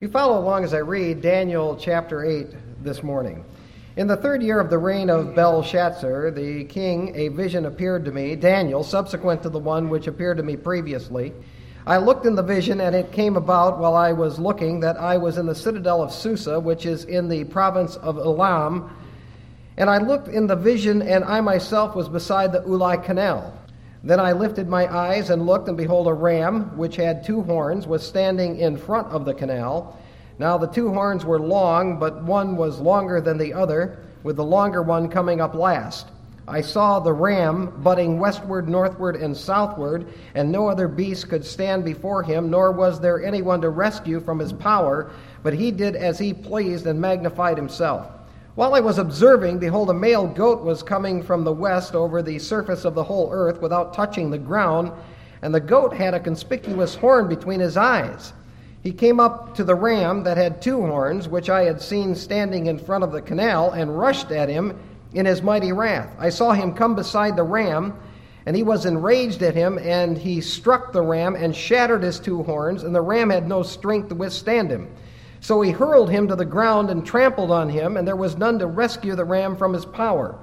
You follow along as I read Daniel chapter 8 this morning. In the third year of the reign of Belshazzar, the king, a vision appeared to me, Daniel, subsequent to the one which appeared to me previously. I looked in the vision, and it came about while I was looking that I was in the citadel of Susa, which is in the province of Elam. And I looked in the vision, and I myself was beside the Ulai canal. Then I lifted my eyes and looked, and behold, a ram, which had two horns, was standing in front of the canal. Now the two horns were long, but one was longer than the other, with the longer one coming up last. I saw the ram butting westward, northward, and southward, and no other beast could stand before him, nor was there anyone to rescue from his power, but he did as he pleased and magnified himself. While I was observing, behold, a male goat was coming from the west over the surface of the whole earth without touching the ground, and the goat had a conspicuous horn between his eyes. He came up to the ram that had two horns, which I had seen standing in front of the canal, and rushed at him in his mighty wrath. I saw him come beside the ram, and he was enraged at him, and he struck the ram and shattered his two horns, and the ram had no strength to withstand him. So he hurled him to the ground and trampled on him, and there was none to rescue the ram from his power.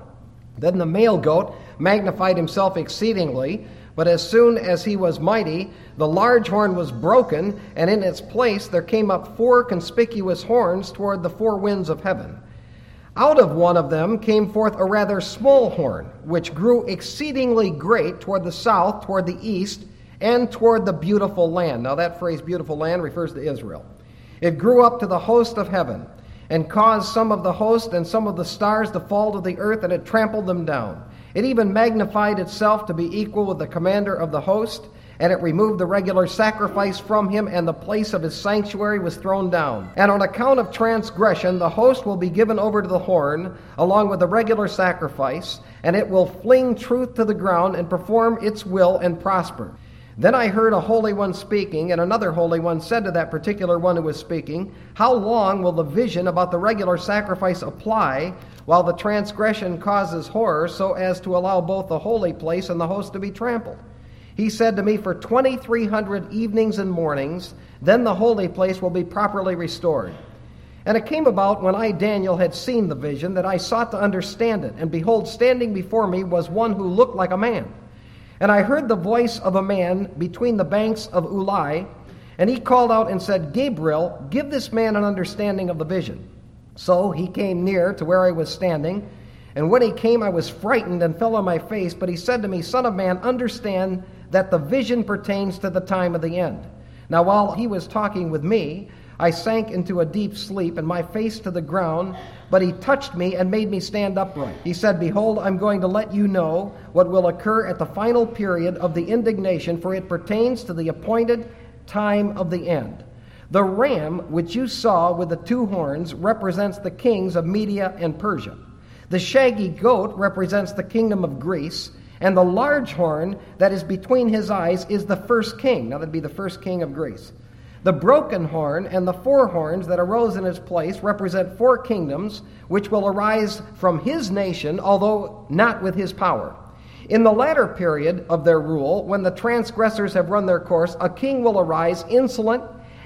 Then the male goat magnified himself exceedingly, but as soon as he was mighty, the large horn was broken, and in its place there came up four conspicuous horns toward the four winds of heaven. Out of one of them came forth a rather small horn, which grew exceedingly great toward the south, toward the east, and toward the beautiful land. Now, that phrase, beautiful land, refers to Israel. It grew up to the host of heaven and caused some of the host and some of the stars to fall to the earth, and it trampled them down. It even magnified itself to be equal with the commander of the host, and it removed the regular sacrifice from him, and the place of his sanctuary was thrown down. And on account of transgression, the host will be given over to the horn, along with the regular sacrifice, and it will fling truth to the ground and perform its will and prosper. Then I heard a holy one speaking, and another holy one said to that particular one who was speaking, How long will the vision about the regular sacrifice apply, while the transgression causes horror, so as to allow both the holy place and the host to be trampled? He said to me, For 2,300 evenings and mornings, then the holy place will be properly restored. And it came about when I, Daniel, had seen the vision that I sought to understand it, and behold, standing before me was one who looked like a man. And I heard the voice of a man between the banks of Ulai, and he called out and said, Gabriel, give this man an understanding of the vision. So he came near to where I was standing, and when he came, I was frightened and fell on my face. But he said to me, Son of man, understand that the vision pertains to the time of the end. Now, while he was talking with me, I sank into a deep sleep, and my face to the ground, but he touched me and made me stand upright. He said, Behold, I'm going to let you know what will occur at the final period of the indignation, for it pertains to the appointed time of the end. The ram which you saw with the two horns represents the kings of Media and Persia. The shaggy goat represents the kingdom of Greece, and the large horn that is between his eyes is the first king. Now, that'd be the first king of Greece. The broken horn and the four horns that arose in his place represent four kingdoms which will arise from his nation, although not with his power. In the latter period of their rule, when the transgressors have run their course, a king will arise insolent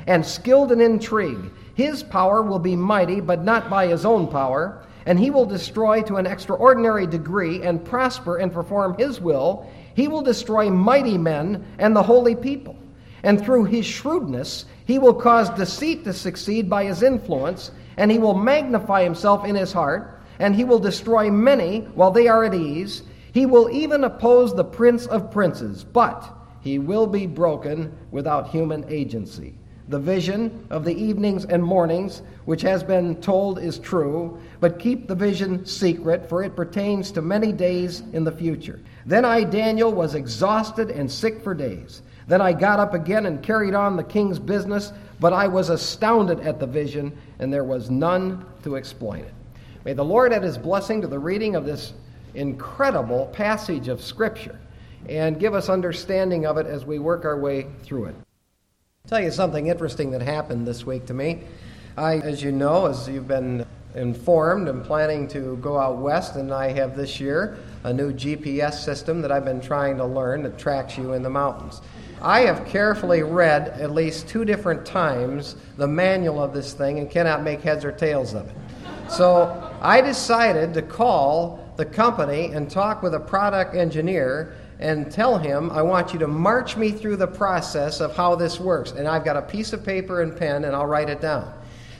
and skilled in intrigue. His power will be mighty, but not by his own power, and he will destroy to an extraordinary degree and prosper and perform his will. He will destroy mighty men and the holy people. And through his shrewdness, he will cause deceit to succeed by his influence, and he will magnify himself in his heart, and he will destroy many while they are at ease. He will even oppose the prince of princes, but he will be broken without human agency. The vision of the evenings and mornings, which has been told, is true, but keep the vision secret, for it pertains to many days in the future. Then I, Daniel, was exhausted and sick for days. Then I got up again and carried on the king's business, but I was astounded at the vision, and there was none to explain it. May the Lord add his blessing to the reading of this incredible passage of Scripture and give us understanding of it as we work our way through it. I'll tell you something interesting that happened this week to me. I, as you know, as you've been informed, am planning to go out west, and I have this year a new GPS system that I've been trying to learn that tracks you in the mountains. I have carefully read at least two different times the manual of this thing and cannot make heads or tails of it. So I decided to call the company and talk with a product engineer and tell him, I want you to march me through the process of how this works. And I've got a piece of paper and pen, and I'll write it down.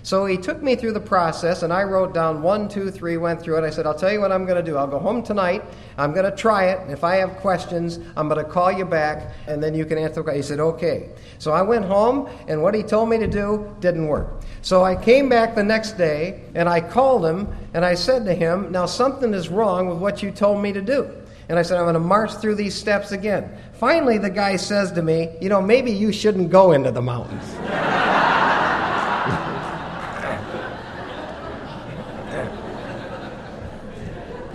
So he took me through the process, and I wrote down one, two, three, went through it. I said, I'll tell you what I'm going to do. I'll go home tonight. I'm going to try it. If I have questions, I'm going to call you back, and then you can answer. He said, okay. So I went home, and what he told me to do didn't work. So I came back the next day, and I called him, and I said to him, Now something is wrong with what you told me to do. And I said, I'm going to march through these steps again. Finally, the guy says to me, You know, maybe you shouldn't go into the mountains.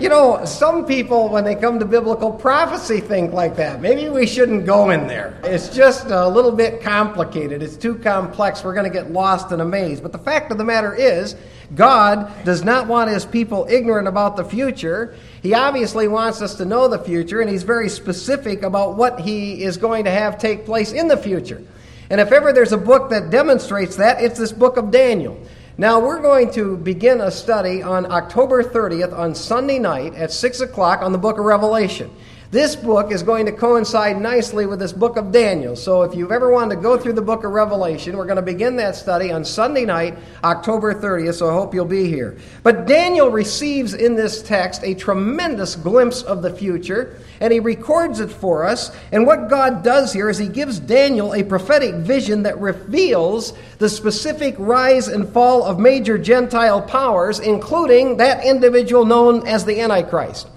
you know, some people, when they come to biblical prophecy, think like that. Maybe we shouldn't go in there. It's just a little bit complicated. It's too complex. We're going to get lost in a maze. But the fact of the matter is, God does not want his people ignorant about the future. He obviously wants us to know the future, and he's very specific about what he is going to have take place in the future. And if ever there's a book that demonstrates that, it's this book of Daniel. Now, we're going to begin a study on October 30th on Sunday night at 6 o'clock on the book of Revelation. This book is going to coincide nicely with this book of Daniel. So if you've ever wanted to go through the book of Revelation, we're going to begin that study on Sunday night, October 30th, so I hope you'll be here. But Daniel receives in this text a tremendous glimpse of the future, and he records it for us. And what God does here is he gives Daniel a prophetic vision that reveals the specific rise and fall of major Gentile powers, including that individual known as the Antichrist.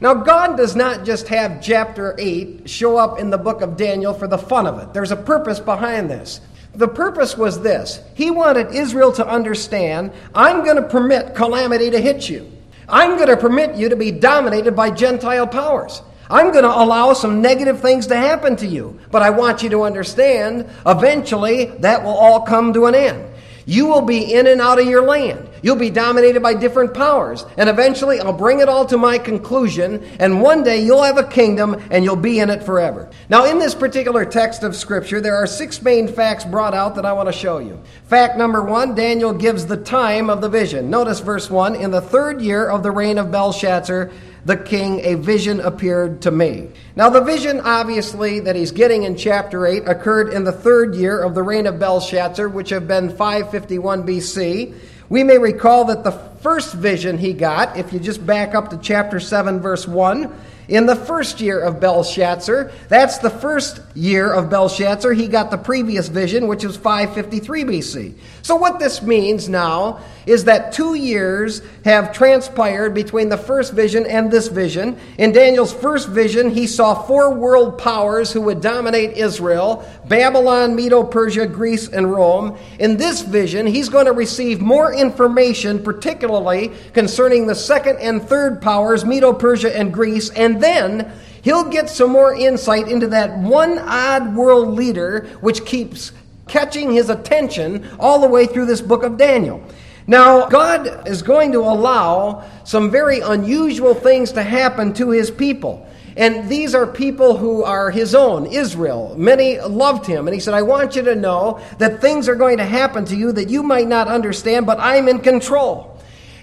Now, God does not just have chapter 8 show up in the book of Daniel for the fun of it. There's a purpose behind this. The purpose was this He wanted Israel to understand I'm going to permit calamity to hit you, I'm going to permit you to be dominated by Gentile powers. I'm going to allow some negative things to happen to you, but I want you to understand eventually that will all come to an end. You will be in and out of your land. You'll be dominated by different powers. And eventually, I'll bring it all to my conclusion. And one day, you'll have a kingdom and you'll be in it forever. Now, in this particular text of Scripture, there are six main facts brought out that I want to show you. Fact number one Daniel gives the time of the vision. Notice verse one In the third year of the reign of Belshazzar, the king, a vision appeared to me. Now, the vision, obviously, that he's getting in chapter 8 occurred in the third year of the reign of Belshazzar, which have been 551 BC. We may recall that the first vision he got, if you just back up to chapter 7, verse 1, in the first year of Belshazzar. That's the first year of Belshazzar. He got the previous vision, which was 553 BC. So, what this means now is that two years have transpired between the first vision and this vision. In Daniel's first vision, he saw four world powers who would dominate Israel Babylon, Medo Persia, Greece, and Rome. In this vision, he's going to receive more information, particularly concerning the second and third powers, Medo Persia and Greece, and then he'll get some more insight into that one odd world leader which keeps catching his attention all the way through this book of Daniel. Now, God is going to allow some very unusual things to happen to his people. And these are people who are his own, Israel. Many loved him. And he said, I want you to know that things are going to happen to you that you might not understand, but I'm in control.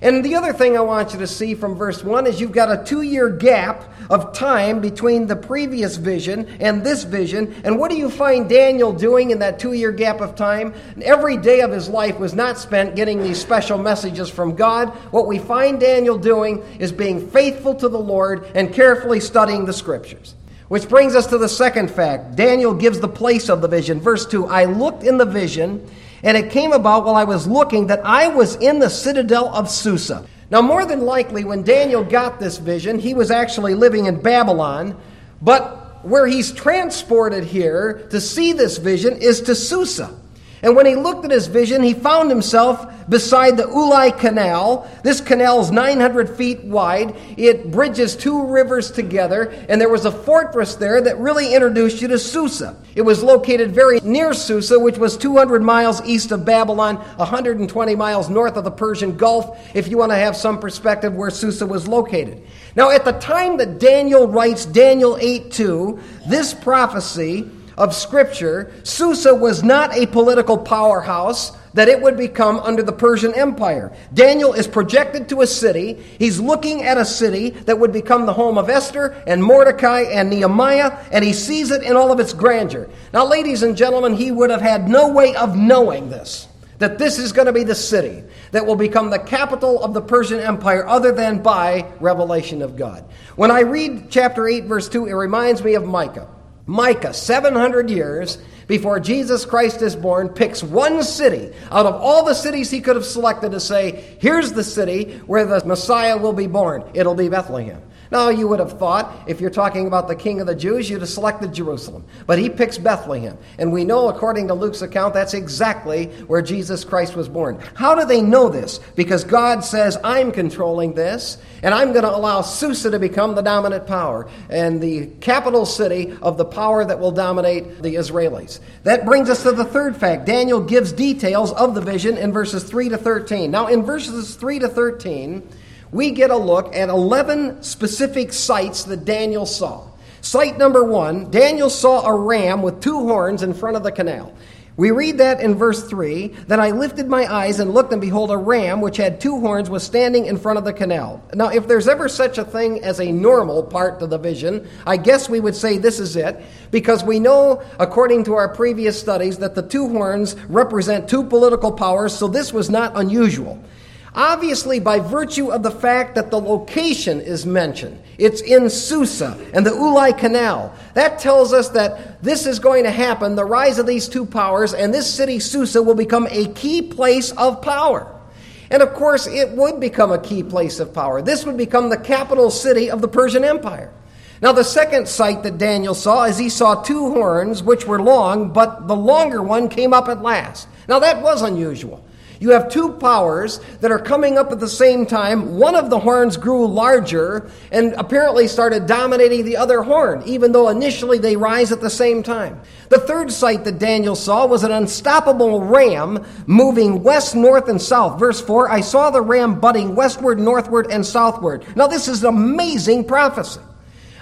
And the other thing I want you to see from verse 1 is you've got a two year gap of time between the previous vision and this vision. And what do you find Daniel doing in that two year gap of time? Every day of his life was not spent getting these special messages from God. What we find Daniel doing is being faithful to the Lord and carefully studying the scriptures. Which brings us to the second fact. Daniel gives the place of the vision. Verse 2 I looked in the vision and it came about while I was looking that I was in the citadel of Susa. Now, more than likely, when Daniel got this vision, he was actually living in Babylon, but where he's transported here to see this vision is to Susa. And when he looked at his vision, he found himself beside the Ulai Canal. This canal is 900 feet wide. It bridges two rivers together, and there was a fortress there that really introduced you to Susa. It was located very near Susa, which was 200 miles east of Babylon, 120 miles north of the Persian Gulf, if you want to have some perspective where Susa was located. Now, at the time that Daniel writes Daniel 8 2, this prophecy of Scripture, Susa was not a political powerhouse that it would become under the Persian Empire. Daniel is projected to a city. He's looking at a city that would become the home of Esther and Mordecai and Nehemiah, and he sees it in all of its grandeur. Now, ladies and gentlemen, he would have had no way of knowing this. That this is going to be the city that will become the capital of the Persian Empire, other than by revelation of God. When I read chapter 8, verse 2, it reminds me of Micah. Micah, 700 years before Jesus Christ is born, picks one city out of all the cities he could have selected to say, here's the city where the Messiah will be born. It'll be Bethlehem. Now, you would have thought, if you're talking about the king of the Jews, you'd have selected Jerusalem. But he picks Bethlehem. And we know, according to Luke's account, that's exactly where Jesus Christ was born. How do they know this? Because God says, I'm controlling this, and I'm going to allow Susa to become the dominant power and the capital city of the power that will dominate the Israelis. That brings us to the third fact. Daniel gives details of the vision in verses 3 to 13. Now, in verses 3 to 13, we get a look at 11 specific sights that Daniel saw. Sight number one Daniel saw a ram with two horns in front of the canal. We read that in verse 3 Then I lifted my eyes and looked, and behold, a ram which had two horns was standing in front of the canal. Now, if there's ever such a thing as a normal part to the vision, I guess we would say this is it, because we know, according to our previous studies, that the two horns represent two political powers, so this was not unusual. Obviously, by virtue of the fact that the location is mentioned, it's in Susa and the Ulai Canal. That tells us that this is going to happen, the rise of these two powers, and this city, Susa, will become a key place of power. And of course, it would become a key place of power. This would become the capital city of the Persian Empire. Now, the second sight that Daniel saw is he saw two horns, which were long, but the longer one came up at last. Now, that was unusual. You have two powers that are coming up at the same time. One of the horns grew larger and apparently started dominating the other horn, even though initially they rise at the same time. The third sight that Daniel saw was an unstoppable ram moving west, north, and south. Verse 4 I saw the ram butting westward, northward, and southward. Now, this is an amazing prophecy.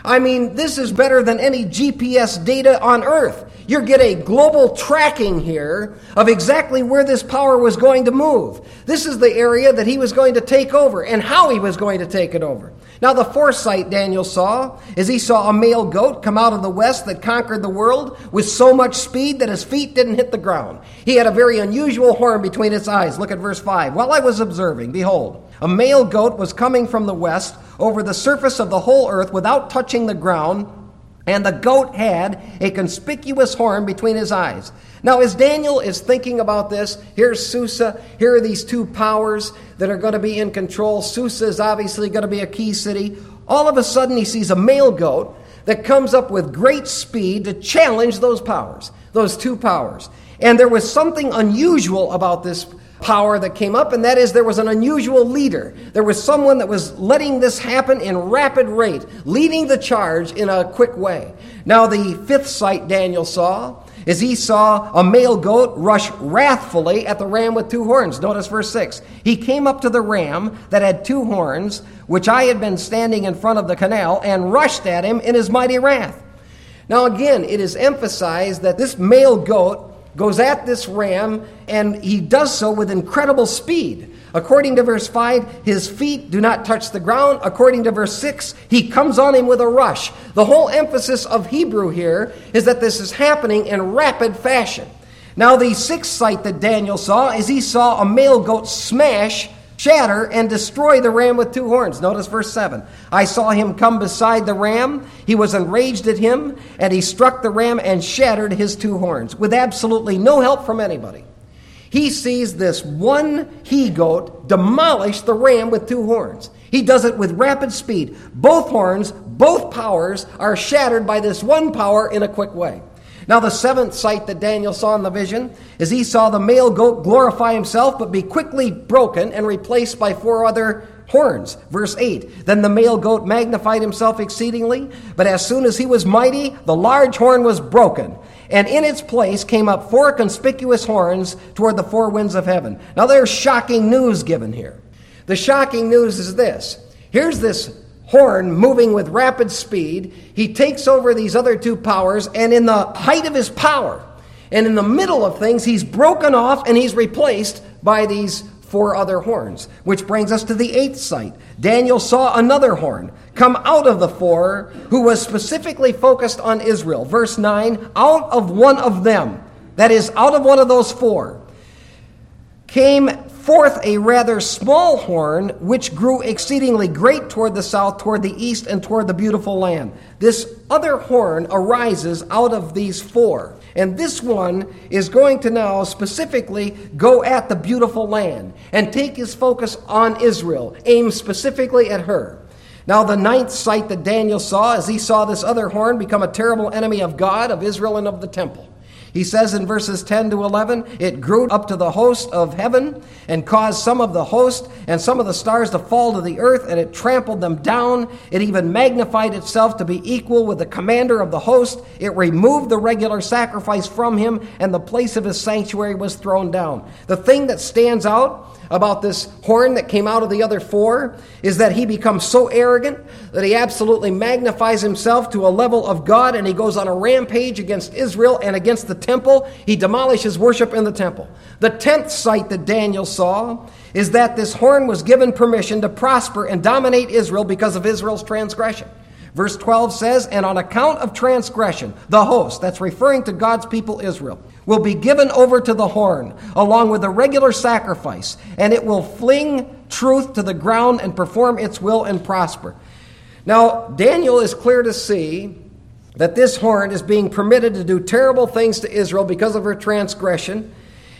I mean, this is better than any GPS data on earth. You get a global tracking here of exactly where this power was going to move. This is the area that he was going to take over and how he was going to take it over. Now, the foresight Daniel saw is he saw a male goat come out of the west that conquered the world with so much speed that his feet didn't hit the ground. He had a very unusual horn between its eyes. Look at verse 5. While I was observing, behold, a male goat was coming from the west over the surface of the whole earth without touching the ground and the goat had a conspicuous horn between his eyes. Now, as Daniel is thinking about this, here's Susa. Here are these two powers that are going to be in control. Susa is obviously going to be a key city. All of a sudden, he sees a male goat that comes up with great speed to challenge those powers, those two powers. And there was something unusual about this power that came up, and that is there was an unusual leader. There was someone that was letting this happen in rapid rate, leading the charge in a quick way. Now, the fifth sight Daniel saw is he saw a male goat rush wrathfully at the ram with two horns. Notice verse 6. He came up to the ram that had two horns, which I had been standing in front of the canal, and rushed at him in his mighty wrath. Now, again, it is emphasized that this male goat goes at this ram, and he does so with incredible speed. According to verse 5, his feet do not touch the ground. According to verse 6, he comes on him with a rush. The whole emphasis of Hebrew here is that this is happening in rapid fashion. Now, the sixth sight that Daniel saw is he saw a male goat smash shatter and destroy the ram with two horns. Notice verse 7. I saw him come beside the ram. He was enraged at him, and he struck the ram and shattered his two horns with absolutely no help from anybody. He sees this one he goat demolish the ram with two horns. He does it with rapid speed. Both horns, both powers are shattered by this one power in a quick way. Now, the seventh sight that Daniel saw in the vision is he saw the male goat glorify himself, but be quickly broken and replaced by four other horns. Verse 8 Then the male goat magnified himself exceedingly, but as soon as he was mighty, the large horn was broken. And in its place came up four conspicuous horns toward the four winds of heaven. Now, there's shocking news given here. The shocking news is this here's this horn moving with rapid speed. He takes over these other two powers, and in the height of his power, and in the middle of things, he's broken off and he's replaced by these four other horns, which brings us to the eighth sight. Daniel saw another horn come out of the four who was specifically focused on Israel. Verse 9 out of one of them, that is, out of one of those four, came forth a rather small horn, which grew exceedingly great toward the south, toward the east, and toward the beautiful land. This other horn arises out of these four. And this one is going to now specifically go at the beautiful land and take his focus on Israel, aim specifically at her. Now, the ninth sight that Daniel saw as he saw this other horn become a terrible enemy of God, of Israel, and of the temple. He says in verses 10 to 11, it grew up to the host of heaven and caused some of the host and some of the stars to fall to the earth, and it trampled them down. It even magnified itself to be equal with the commander of the host. It removed the regular sacrifice from him, and the place of his sanctuary was thrown down. The thing that stands out about this horn that came out of the other four is that he becomes so arrogant that he absolutely magnifies himself to a level of God and he goes on a rampage against Israel and against the temple. He demolishes worship in the temple. The tenth sight that Daniel saw is that this horn was given permission to prosper and dominate Israel because of Israel's transgression. Verse 12 says, And on account of transgression, the host, that's referring to God's people Israel, will be given over to the horn, along with a regular sacrifice, and it will fling truth to the ground and perform its will and prosper. Now, Daniel is clear to see that this horn is being permitted to do terrible things to Israel because of her transgression.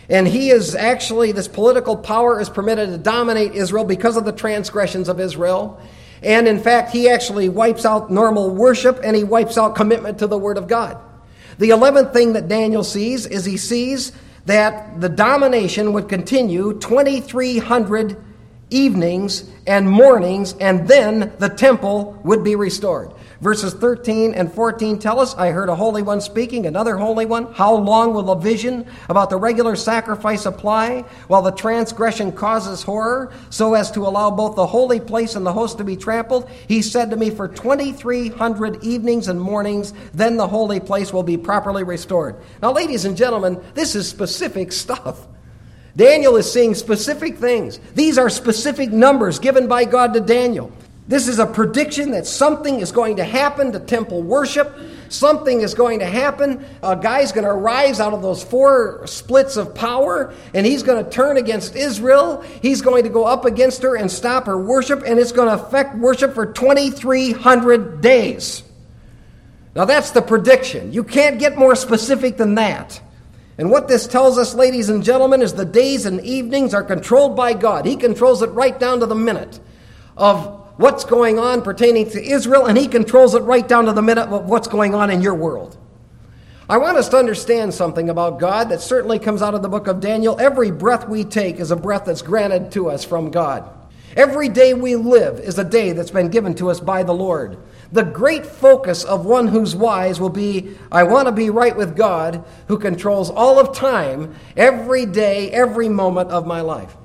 And he is actually, this political power is permitted to dominate Israel because of the transgressions of Israel. And in fact, he actually wipes out normal worship and he wipes out commitment to the Word of God. The eleventh thing that Daniel sees is he sees that the domination would continue 2,300 evenings and mornings, and then the temple would be restored. Verses 13 and 14 tell us, I heard a holy one speaking, another holy one. How long will the vision about the regular sacrifice apply while the transgression causes horror, so as to allow both the holy place and the host to be trampled? He said to me, For 2,300 evenings and mornings, then the holy place will be properly restored. Now, ladies and gentlemen, this is specific stuff. Daniel is seeing specific things. These are specific numbers given by God to Daniel. This is a prediction that something is going to happen to temple worship. Something is going to happen. A guy's going to rise out of those four splits of power, and he's going to turn against Israel. He's going to go up against her and stop her worship, and it's going to affect worship for 2,300 days. Now, that's the prediction. You can't get more specific than that. And what this tells us, ladies and gentlemen, is the days and evenings are controlled by God. He controls it right down to the minute of what's going on pertaining to Israel, and he controls it right down to the minute of what's going on in your world. I want us to understand something about God that certainly comes out of the book of Daniel. Every breath we take is a breath that's granted to us from God. Every day we live is a day that's been given to us by the Lord. The great focus of one who's wise will be I want to be right with God, who controls all of time, every day, every moment of my life.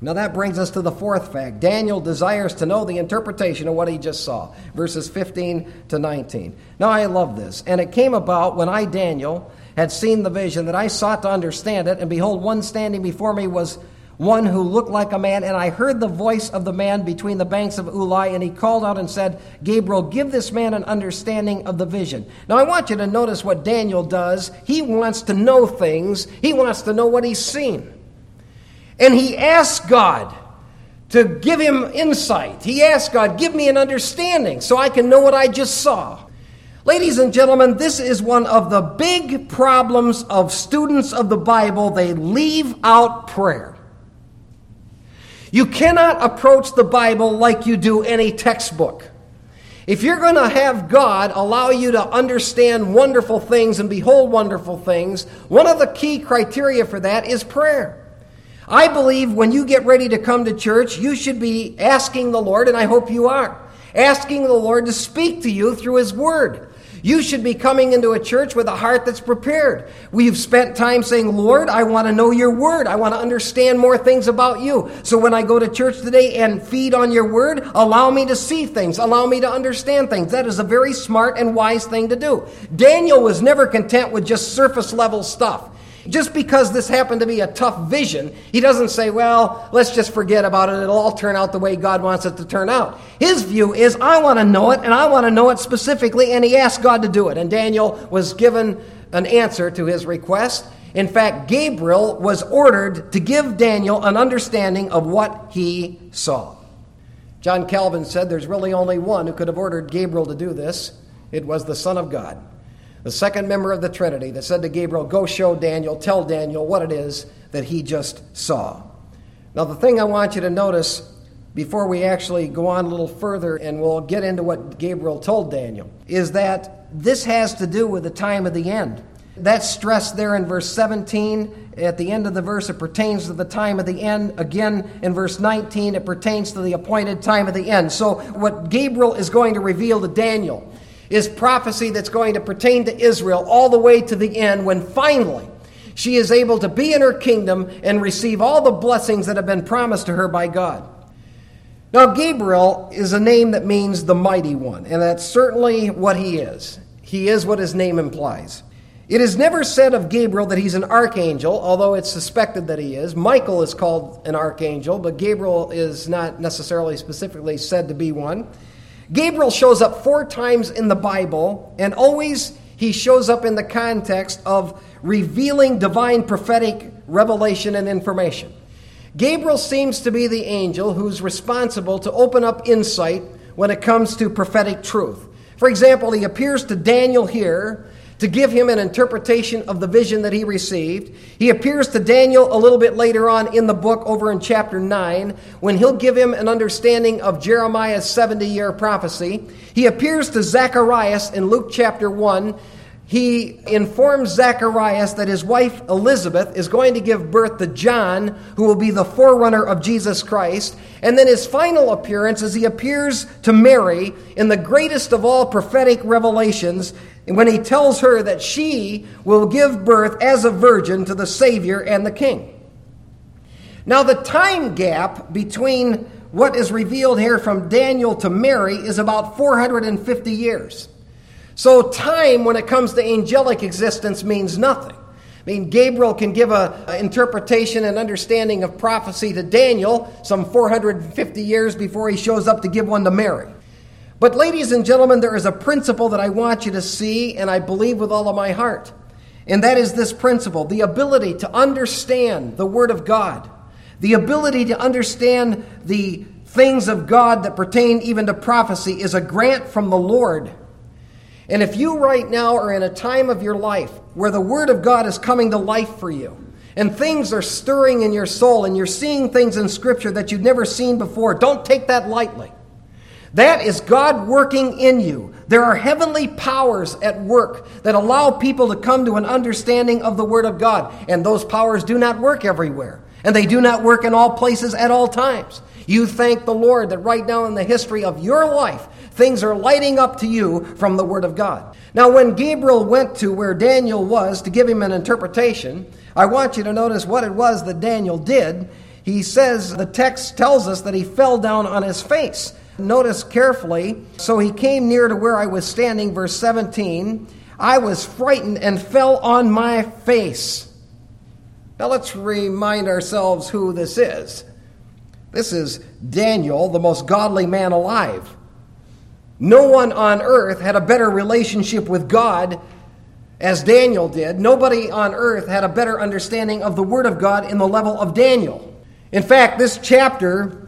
Now that brings us to the fourth fact. Daniel desires to know the interpretation of what he just saw, verses 15 to 19. Now I love this. And it came about when I, Daniel, had seen the vision that I sought to understand it, and behold, one standing before me was one who looked like a man, and I heard the voice of the man between the banks of Ulai, and he called out and said, Gabriel, give this man an understanding of the vision. Now I want you to notice what Daniel does. He wants to know things, he wants to know what he's seen. And he asked God to give him insight. He asked God, Give me an understanding so I can know what I just saw. Ladies and gentlemen, this is one of the big problems of students of the Bible. They leave out prayer. You cannot approach the Bible like you do any textbook. If you're going to have God allow you to understand wonderful things and behold wonderful things, one of the key criteria for that is prayer. I believe when you get ready to come to church, you should be asking the Lord, and I hope you are, asking the Lord to speak to you through His Word. You should be coming into a church with a heart that's prepared. We've spent time saying, Lord, I want to know your word. I want to understand more things about you. So when I go to church today and feed on your word, allow me to see things, allow me to understand things. That is a very smart and wise thing to do. Daniel was never content with just surface level stuff. Just because this happened to be a tough vision, he doesn't say, well, let's just forget about it. It'll all turn out the way God wants it to turn out. His view is, I want to know it, and I want to know it specifically, and he asked God to do it. And Daniel was given an answer to his request. In fact, Gabriel was ordered to give Daniel an understanding of what he saw. John Calvin said there's really only one who could have ordered Gabriel to do this. It was the Son of God the second member of the Trinity, that said to Gabriel, Go show Daniel, tell Daniel what it is that he just saw. Now, the thing I want you to notice before we actually go on a little further and we'll get into what Gabriel told Daniel is that this has to do with the time of the end. That's stressed there in verse 17. At the end of the verse, it pertains to the time of the end. Again, in verse 19, it pertains to the appointed time of the end. So, what Gabriel is going to reveal to Daniel is prophecy that's going to pertain to Israel all the way to the end when finally she is able to be in her kingdom and receive all the blessings that have been promised to her by God. Now, Gabriel is a name that means the mighty one, and that's certainly what he is. He is what his name implies. It is never said of Gabriel that he's an archangel, although it's suspected that he is. Michael is called an archangel, but Gabriel is not necessarily specifically said to be one. Gabriel shows up four times in the Bible, and always he shows up in the context of revealing divine prophetic revelation and information. Gabriel seems to be the angel who's responsible to open up insight when it comes to prophetic truth. For example, he appears to Daniel here to give him an interpretation of the vision that he received. He appears to Daniel a little bit later on in the book, over in chapter 9, when he'll give him an understanding of Jeremiah's 70 year prophecy. He appears to Zacharias in Luke chapter 1 he informs Zacharias that his wife Elizabeth is going to give birth to John, who will be the forerunner of Jesus Christ. And then his final appearance is he appears to Mary in the greatest of all prophetic revelations when he tells her that she will give birth as a virgin to the Savior and the King. Now, the time gap between what is revealed here from Daniel to Mary is about 450 years. So, time when it comes to angelic existence means nothing. I mean, Gabriel can give an interpretation and understanding of prophecy to Daniel some 450 years before he shows up to give one to Mary. But, ladies and gentlemen, there is a principle that I want you to see, and I believe with all of my heart. And that is this principle the ability to understand the Word of God, the ability to understand the things of God that pertain even to prophecy is a grant from the Lord. And if you right now are in a time of your life where the Word of God is coming to life for you, and things are stirring in your soul, and you're seeing things in Scripture that you've never seen before, don't take that lightly. That is God working in you. There are heavenly powers at work that allow people to come to an understanding of the Word of God. And those powers do not work everywhere. And they do not work in all places at all times. You thank the Lord that right now in the history of your life, things are lighting up to you from the Word of God. Now, when Gabriel went to where Daniel was to give him an interpretation, I want you to notice what it was that Daniel did. He says, the text tells us that he fell down on his face. Notice carefully. So he came near to where I was standing, verse 17. I was frightened and fell on my face. Now let's remind ourselves who this is. This is Daniel, the most godly man alive. No one on earth had a better relationship with God as Daniel did. Nobody on earth had a better understanding of the Word of God in the level of Daniel. In fact, this chapter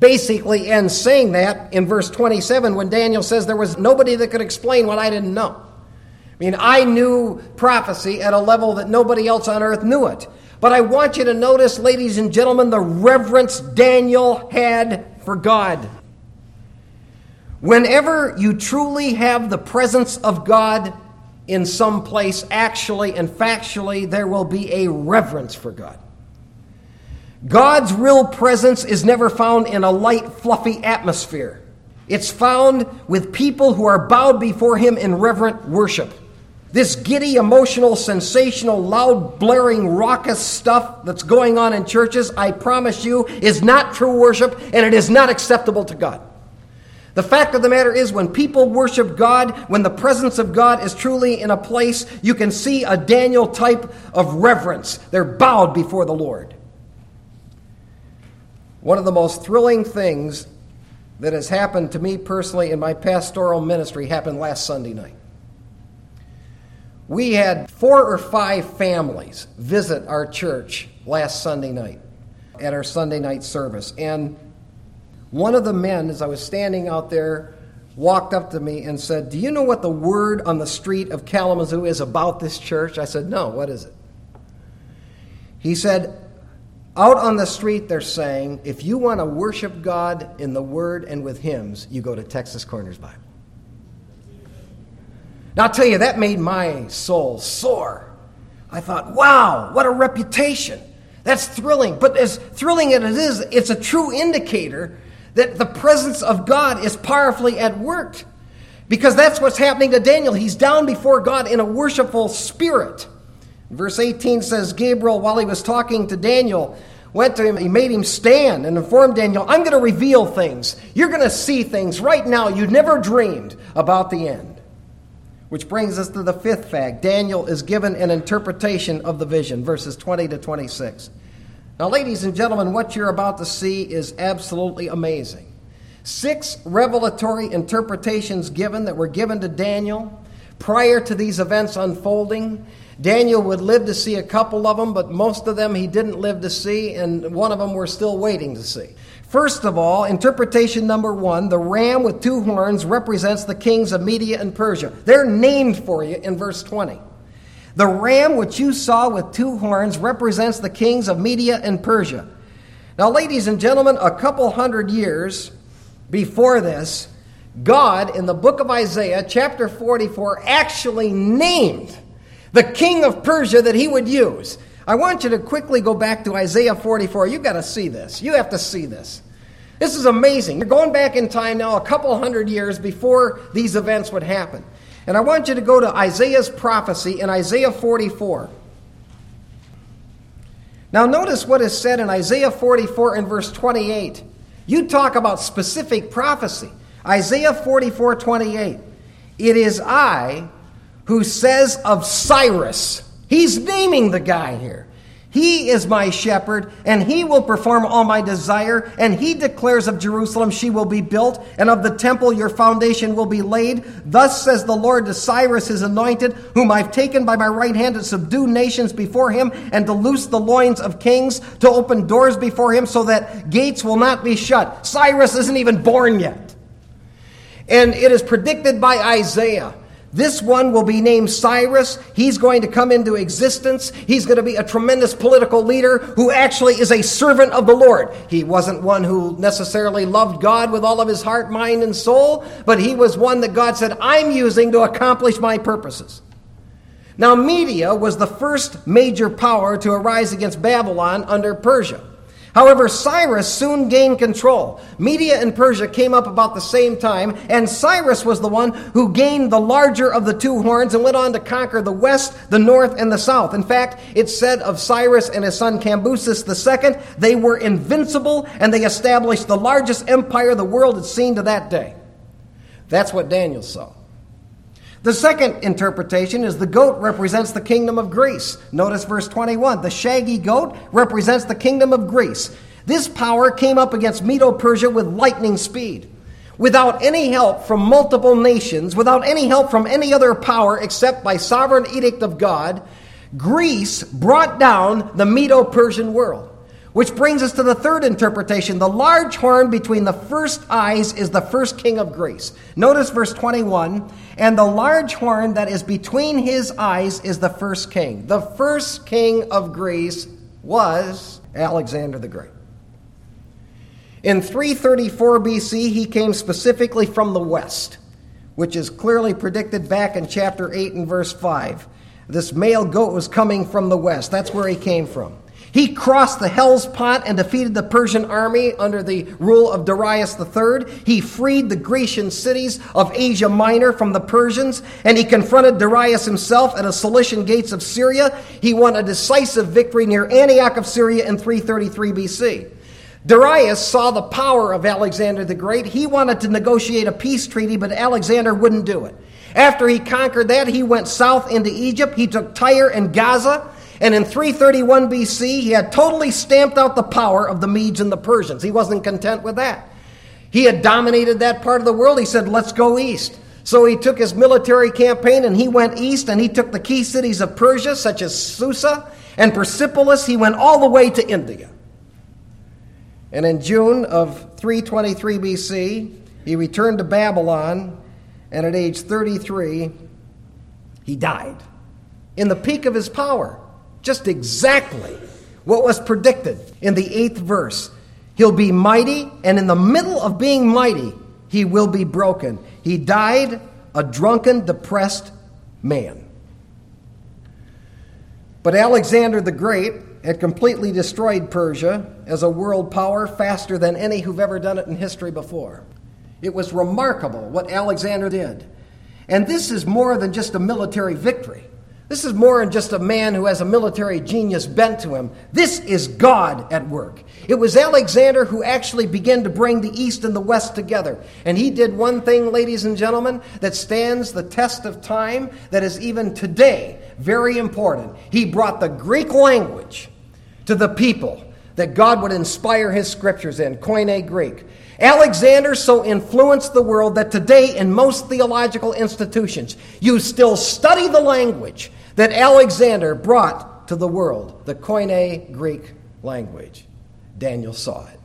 basically ends saying that in verse 27 when Daniel says there was nobody that could explain what I didn't know. I mean, I knew prophecy at a level that nobody else on earth knew it. But I want you to notice, ladies and gentlemen, the reverence Daniel had for God. Whenever you truly have the presence of God in some place, actually and factually, there will be a reverence for God. God's real presence is never found in a light, fluffy atmosphere. It's found with people who are bowed before him in reverent worship. This giddy, emotional, sensational, loud, blaring, raucous stuff that's going on in churches, I promise you, is not true worship and it is not acceptable to God. The fact of the matter is, when people worship God, when the presence of God is truly in a place, you can see a Daniel type of reverence. They're bowed before the Lord. One of the most thrilling things that has happened to me personally in my pastoral ministry happened last Sunday night. We had four or five families visit our church last Sunday night at our Sunday night service. And one of the men, as I was standing out there, walked up to me and said, Do you know what the word on the street of Kalamazoo is about this church? I said, No, what is it? He said, Out on the street, they're saying, if you want to worship God in the word and with hymns, you go to Texas Corners Bible. Now, I'll tell you, that made my soul soar. I thought, wow, what a reputation. That's thrilling. But as thrilling as it is, it's a true indicator that the presence of God is powerfully at work. Because that's what's happening to Daniel. He's down before God in a worshipful spirit. Verse 18 says Gabriel, while he was talking to Daniel, went to him, he made him stand and informed Daniel, I'm going to reveal things. You're going to see things right now you never dreamed about the end. Which brings us to the fifth fact. Daniel is given an interpretation of the vision, verses 20 to 26. Now, ladies and gentlemen, what you're about to see is absolutely amazing. Six revelatory interpretations given that were given to Daniel prior to these events unfolding. Daniel would live to see a couple of them, but most of them he didn't live to see, and one of them we're still waiting to see. First of all, interpretation number one the ram with two horns represents the kings of Media and Persia. They're named for you in verse 20. The ram which you saw with two horns represents the kings of Media and Persia. Now, ladies and gentlemen, a couple hundred years before this, God in the book of Isaiah, chapter 44, actually named the king of Persia that he would use. I want you to quickly go back to Isaiah 44. You've got to see this. You have to see this. This is amazing. You're going back in time now a couple hundred years before these events would happen. And I want you to go to Isaiah's prophecy in Isaiah 44. Now, notice what is said in Isaiah 44 and verse 28. You talk about specific prophecy. Isaiah 44 28. It is I who says of Cyrus, He's naming the guy here. He is my shepherd, and he will perform all my desire. And he declares of Jerusalem, she will be built, and of the temple, your foundation will be laid. Thus says the Lord to Cyrus, his anointed, whom I've taken by my right hand to subdue nations before him, and to loose the loins of kings, to open doors before him, so that gates will not be shut. Cyrus isn't even born yet. And it is predicted by Isaiah this one will be named Cyrus. He's going to come into existence. He's going to be a tremendous political leader who actually is a servant of the Lord. He wasn't one who necessarily loved God with all of his heart, mind, and soul, but he was one that God said, I'm using to accomplish my purposes. Now, Media was the first major power to arise against Babylon under Persia. However, Cyrus soon gained control. Media and Persia came up about the same time, and Cyrus was the one who gained the larger of the two horns and went on to conquer the west, the north, and the south. In fact, it said of Cyrus and his son Cambyses II, they were invincible and they established the largest empire the world had seen to that day. That's what Daniel saw. The second interpretation is the goat represents the kingdom of Greece. Notice verse 21. The shaggy goat represents the kingdom of Greece. This power came up against Medo Persia with lightning speed. Without any help from multiple nations, without any help from any other power except by sovereign edict of God, Greece brought down the Medo Persian world. Which brings us to the third interpretation. The large horn between the first eyes is the first king of Greece. Notice verse 21 and the large horn that is between his eyes is the first king. The first king of Greece was Alexander the Great. In 334 BC, he came specifically from the west, which is clearly predicted back in chapter 8 and verse 5. This male goat was coming from the west. That's where he came from. He crossed the Hellespont and defeated the Persian army under the rule of Darius III. He freed the Grecian cities of Asia Minor from the Persians, and he confronted Darius himself at the Cilician gates of Syria. He won a decisive victory near Antioch of Syria in 333 BC. Darius saw the power of Alexander the Great. He wanted to negotiate a peace treaty, but Alexander wouldn't do it. After he conquered that, he went south into Egypt. He took Tyre and Gaza. And in 331 BC, he had totally stamped out the power of the Medes and the Persians. He wasn't content with that. He had dominated that part of the world. He said, let's go east. So he took his military campaign and he went east and he took the key cities of Persia, such as Susa and Persepolis. He went all the way to India. And in June of 323 BC, he returned to Babylon, and at age 33, he died in the peak of his power. Just exactly what was predicted in the eighth verse. He'll be mighty, and in the middle of being mighty, he will be broken. He died a drunken, depressed man. But Alexander the Great had completely destroyed Persia as a world power faster than any who've ever done it in history before. It was remarkable what Alexander did. And this is more than just a military victory. This is more than just a man who has a military genius bent to him. This is God at work. It was Alexander who actually began to bring the East and the West together. And he did one thing, ladies and gentlemen, that stands the test of time, that is even today very important. He brought the Greek language to the people that God would inspire his scriptures in, Koine Greek. Alexander so influenced the world that today, in most theological institutions, you still study the language that Alexander brought to the world, the Koine Greek language. Daniel saw it.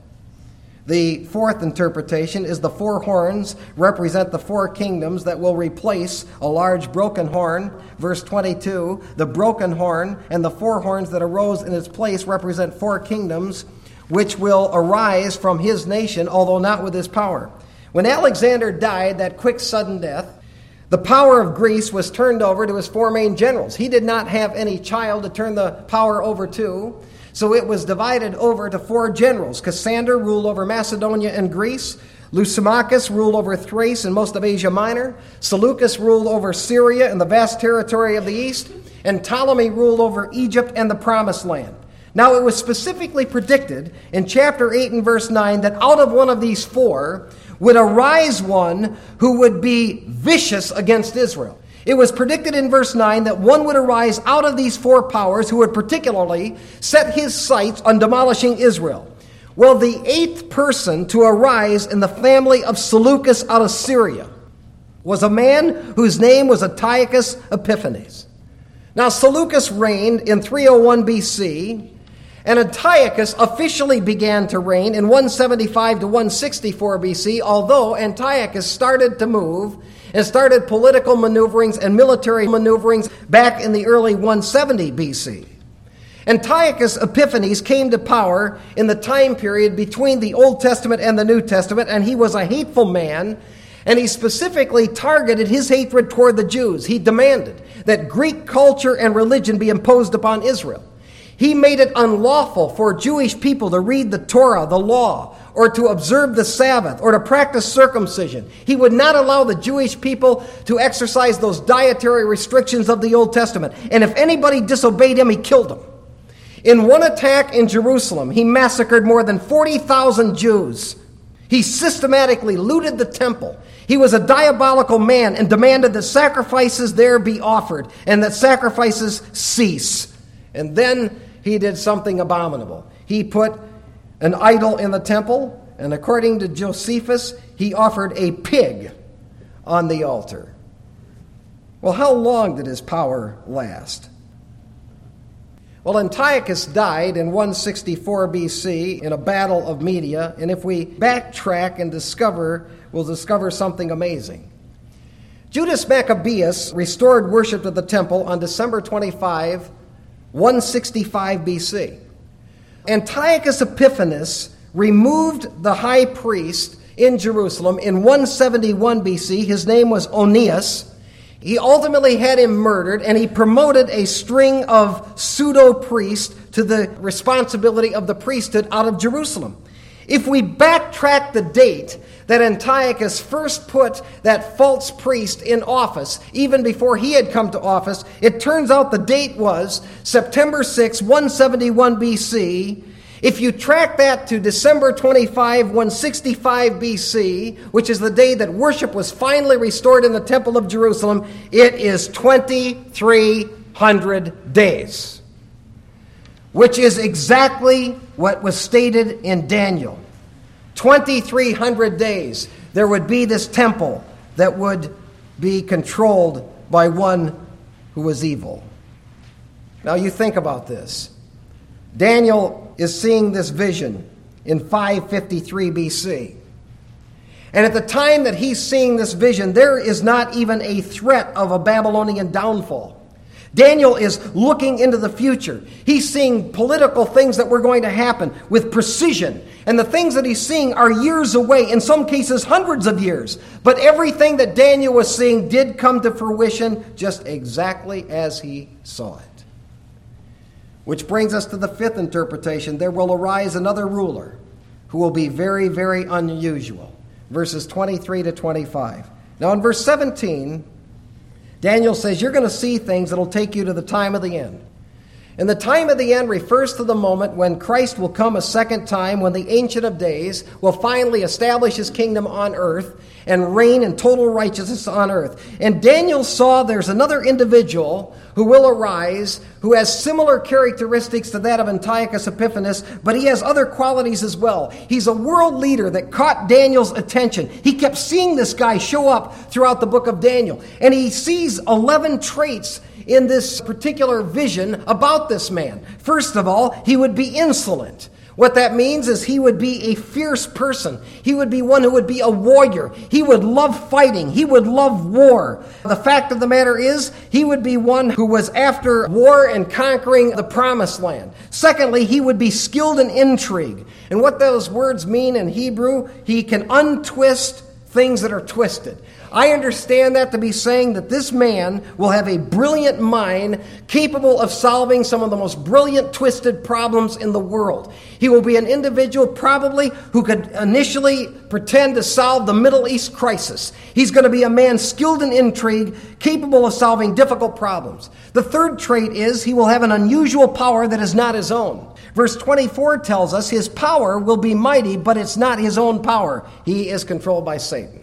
The fourth interpretation is the four horns represent the four kingdoms that will replace a large broken horn. Verse 22 the broken horn and the four horns that arose in its place represent four kingdoms which will arise from his nation, although not with his power. When Alexander died, that quick, sudden death, the power of Greece was turned over to his four main generals. He did not have any child to turn the power over to, so it was divided over to four generals. Cassander ruled over Macedonia and Greece. Lysimachus ruled over Thrace and most of Asia Minor. Seleucus ruled over Syria and the vast territory of the east. And Ptolemy ruled over Egypt and the Promised Land. Now, it was specifically predicted in chapter 8 and verse 9 that out of one of these four would arise one who would be vicious against Israel. It was predicted in verse 9 that one would arise out of these four powers who would particularly set his sights on demolishing Israel. Well, the eighth person to arise in the family of Seleucus out of Syria was a man whose name was Antiochus Epiphanes. Now, Seleucus reigned in 301 BC, and Antiochus officially began to reign in 175 to 164 BC, although Antiochus started to move and started political maneuverings and military maneuverings back in the early 170 BC. Antiochus Epiphanes came to power in the time period between the Old Testament and the New Testament, and he was a hateful man, and he specifically targeted his hatred toward the Jews. He demanded that Greek culture and religion be imposed upon Israel. He made it unlawful for Jewish people to read the Torah, the law, or to observe the Sabbath, or to practice circumcision. He would not allow the Jewish people to exercise those dietary restrictions of the Old Testament. And if anybody disobeyed him, he killed them. In one attack in Jerusalem, he massacred more than 40,000 Jews. He systematically looted the temple. He was a diabolical man and demanded that sacrifices there be offered and that sacrifices cease. And then he did something abominable. He put an idol in the temple, and according to Josephus, he offered a pig on the altar. Well, how long did his power last? Well, Antiochus died in 164 BC in a battle of Media, and if we backtrack and discover, we'll discover something amazing. Judas Maccabeus restored worship to the temple on December 25, 165 BC. Antiochus Epiphanes removed the high priest in Jerusalem in 171 BC. His name was Onias. He ultimately had him murdered, and he promoted a string of pseudo priests to the responsibility of the priesthood out of Jerusalem. If we backtrack the date that Antiochus first put that false priest in office, even before he had come to office, it turns out the date was September 6, 171 BC. If you track that to December 25, 165 BC, which is the day that worship was finally restored in the Temple of Jerusalem, it is 2,300 days which is exactly what was stated in Daniel. 2,300 days, there would be this temple that would be controlled by one who was evil. Now, you think about this. Daniel is seeing this vision in 553 BC. And at the time that he's seeing this vision, there is not even a threat of a Babylonian downfall. Daniel is looking into the future. He's seeing political things that were going to happen with precision. And the things that he's seeing are years away, in some cases, hundreds of years. But everything that Daniel was seeing did come to fruition just exactly as he saw it. Which brings us to the fifth interpretation there will arise another ruler who will be very, very unusual. Verses 23 to 25. Now, in verse 17, Daniel says, You're going to see things that'll take you to the time of the end. And the time of the end refers to the moment when Christ will come a second time, when the Ancient of Days will finally establish his kingdom on earth and reign in total righteousness on earth. And Daniel saw there's another individual who will arise who has similar characteristics to that of Antiochus Epiphanes, but he has other qualities as well. He's a world leader that caught Daniel's attention. He kept seeing this guy show up throughout the book of Daniel, and he sees 11 traits in this particular vision about this man. First of all, he would be insolent. What that means is he would be a fierce person. He would be one who would be a warrior. He would love fighting. He would love war. The fact of the matter is, he would be one who was after war and conquering the promised land. Secondly, he would be skilled in intrigue. And what those words mean in Hebrew, he can untwist things that are twisted. I understand that to be saying that this man will have a brilliant mind capable of solving some of the most brilliant, twisted problems in the world. He will be an individual probably who could initially pretend to solve the Middle East crisis. He's going to be a man skilled in intrigue, capable of solving difficult problems. The third trait is he will have an unusual power that is not his own. Verse 24 tells us his power will be mighty, but it's not his own power. He is controlled by Satan.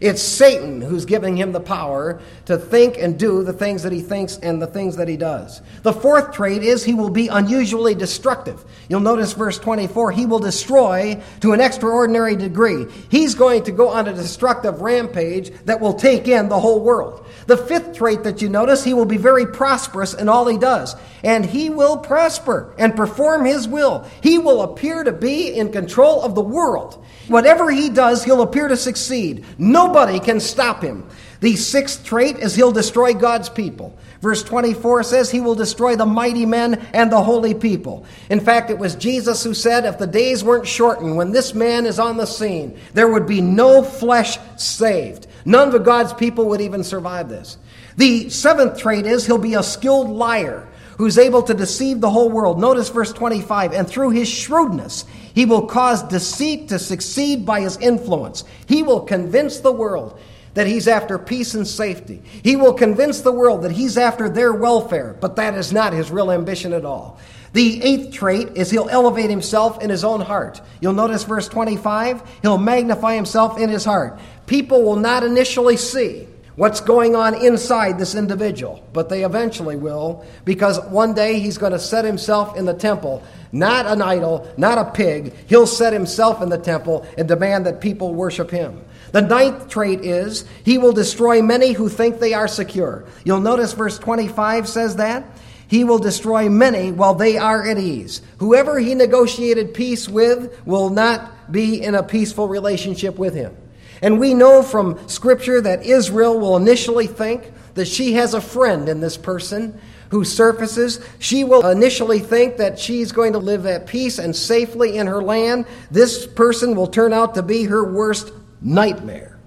It's Satan who's giving him the power to think and do the things that he thinks and the things that he does. The fourth trait is he will be unusually destructive. You'll notice verse 24, he will destroy to an extraordinary degree. He's going to go on a destructive rampage that will take in the whole world. The fifth trait that you notice, he will be very prosperous in all he does. And he will prosper and perform his will. He will appear to be in control of the world. Whatever he does, he'll appear to succeed. Nobody can stop him. The sixth trait is he'll destroy God's people. Verse 24 says he will destroy the mighty men and the holy people. In fact, it was Jesus who said, if the days weren't shortened, when this man is on the scene, there would be no flesh saved. None of God's people would even survive this. The seventh trait is he'll be a skilled liar who's able to deceive the whole world. Notice verse 25. And through his shrewdness, he will cause deceit to succeed by his influence. He will convince the world that he's after peace and safety. He will convince the world that he's after their welfare, but that is not his real ambition at all. The eighth trait is he'll elevate himself in his own heart. You'll notice verse 25, he'll magnify himself in his heart. People will not initially see what's going on inside this individual, but they eventually will, because one day he's going to set himself in the temple, not an idol, not a pig. He'll set himself in the temple and demand that people worship him. The ninth trait is he will destroy many who think they are secure. You'll notice verse 25 says that. He will destroy many while they are at ease. Whoever he negotiated peace with will not be in a peaceful relationship with him. And we know from Scripture that Israel will initially think that she has a friend in this person who surfaces. She will initially think that she's going to live at peace and safely in her land. This person will turn out to be her worst nightmare.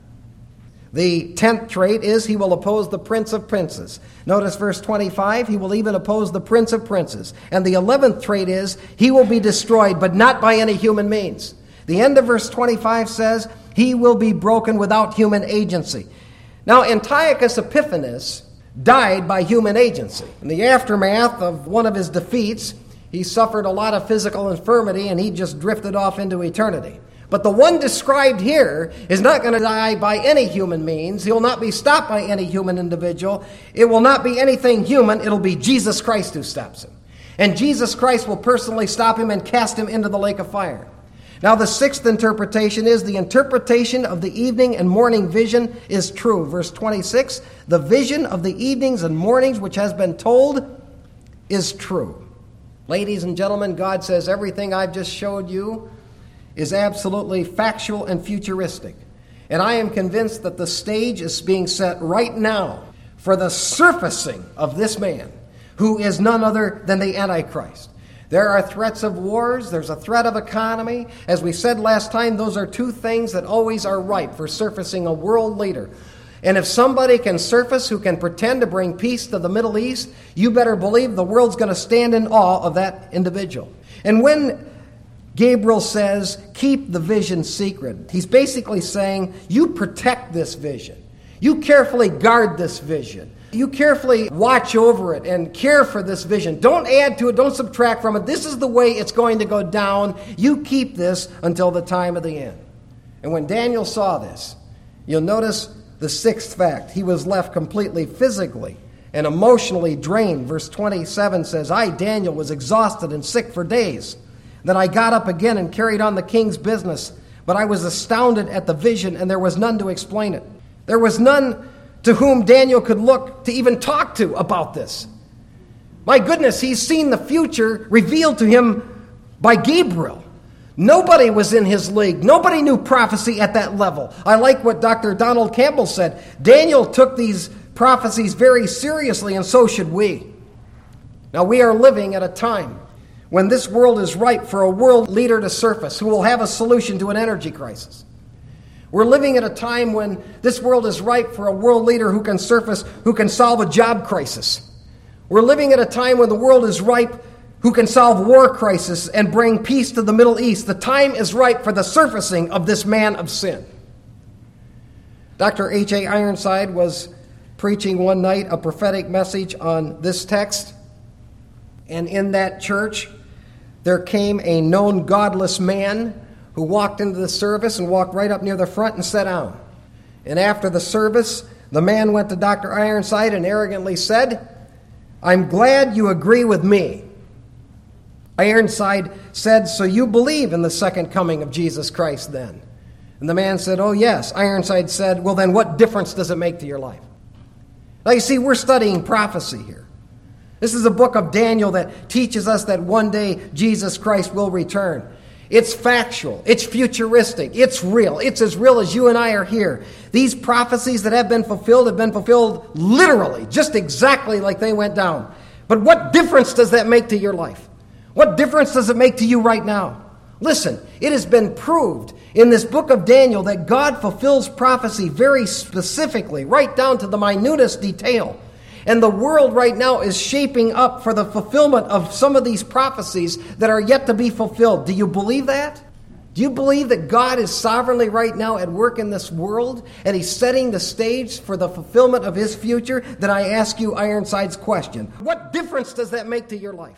The tenth trait is he will oppose the prince of princes. Notice verse 25, he will even oppose the prince of princes. And the eleventh trait is he will be destroyed, but not by any human means. The end of verse 25 says he will be broken without human agency. Now, Antiochus Epiphanes died by human agency. In the aftermath of one of his defeats, he suffered a lot of physical infirmity and he just drifted off into eternity. But the one described here is not going to die by any human means. He will not be stopped by any human individual. It will not be anything human. It'll be Jesus Christ who stops him. And Jesus Christ will personally stop him and cast him into the lake of fire. Now, the sixth interpretation is the interpretation of the evening and morning vision is true. Verse 26 the vision of the evenings and mornings which has been told is true. Ladies and gentlemen, God says everything I've just showed you is absolutely factual and futuristic. And I am convinced that the stage is being set right now for the surfacing of this man, who is none other than the Antichrist. There are threats of wars, there's a threat of economy. As we said last time, those are two things that always are ripe for surfacing a world leader. And if somebody can surface who can pretend to bring peace to the Middle East, you better believe the world's going to stand in awe of that individual. And when Gabriel says, keep the vision secret, he's basically saying, you protect this vision. You carefully guard this vision. You carefully watch over it and care for this vision. Don't add to it, don't subtract from it. This is the way it's going to go down. You keep this until the time of the end. And when Daniel saw this, you'll notice the sixth fact. He was left completely physically and emotionally drained. Verse 27 says, I, Daniel, was exhausted and sick for days. Then I got up again and carried on the king's business, but I was astounded at the vision, and there was none to explain it. There was none to whom Daniel could look to even talk to about this. My goodness, he's seen the future revealed to him by Gabriel. Nobody was in his league. Nobody knew prophecy at that level. I like what Dr. Donald Campbell said. Daniel took these prophecies very seriously, and so should we. Now, we are living at a time when this world is ripe for a world leader to surface who will have a solution to an energy crisis. We're living at a time when this world is ripe for a world leader who can surface, who can solve a job crisis. We're living at a time when the world is ripe who can solve war crisis and bring peace to the Middle East. The time is ripe for the surfacing of this man of sin. Dr. H.A. Ironside was preaching one night a prophetic message on this text, and in that church there came a known godless man who walked into the service and walked right up near the front and sat down. And after the service, the man went to Dr. Ironside and arrogantly said, I'm glad you agree with me. Ironside said, So you believe in the second coming of Jesus Christ then? And the man said, Oh, yes. Ironside said, Well, then what difference does it make to your life? Now, you see, we're studying prophecy here. This is a book of Daniel that teaches us that one day Jesus Christ will return. It's factual. It's futuristic. It's real. It's as real as you and I are here. These prophecies that have been fulfilled have been fulfilled literally, just exactly like they went down. But what difference does that make to your life? What difference does it make to you right now? Listen, it has been proved in this book of Daniel that God fulfills prophecy very specifically, right down to the minutest detail. And the world right now is shaping up for the fulfillment of some of these prophecies that are yet to be fulfilled. Do you believe that? Do you believe that God is sovereignly right now at work in this world and He's setting the stage for the fulfillment of His future? Then I ask you Ironside's question What difference does that make to your life?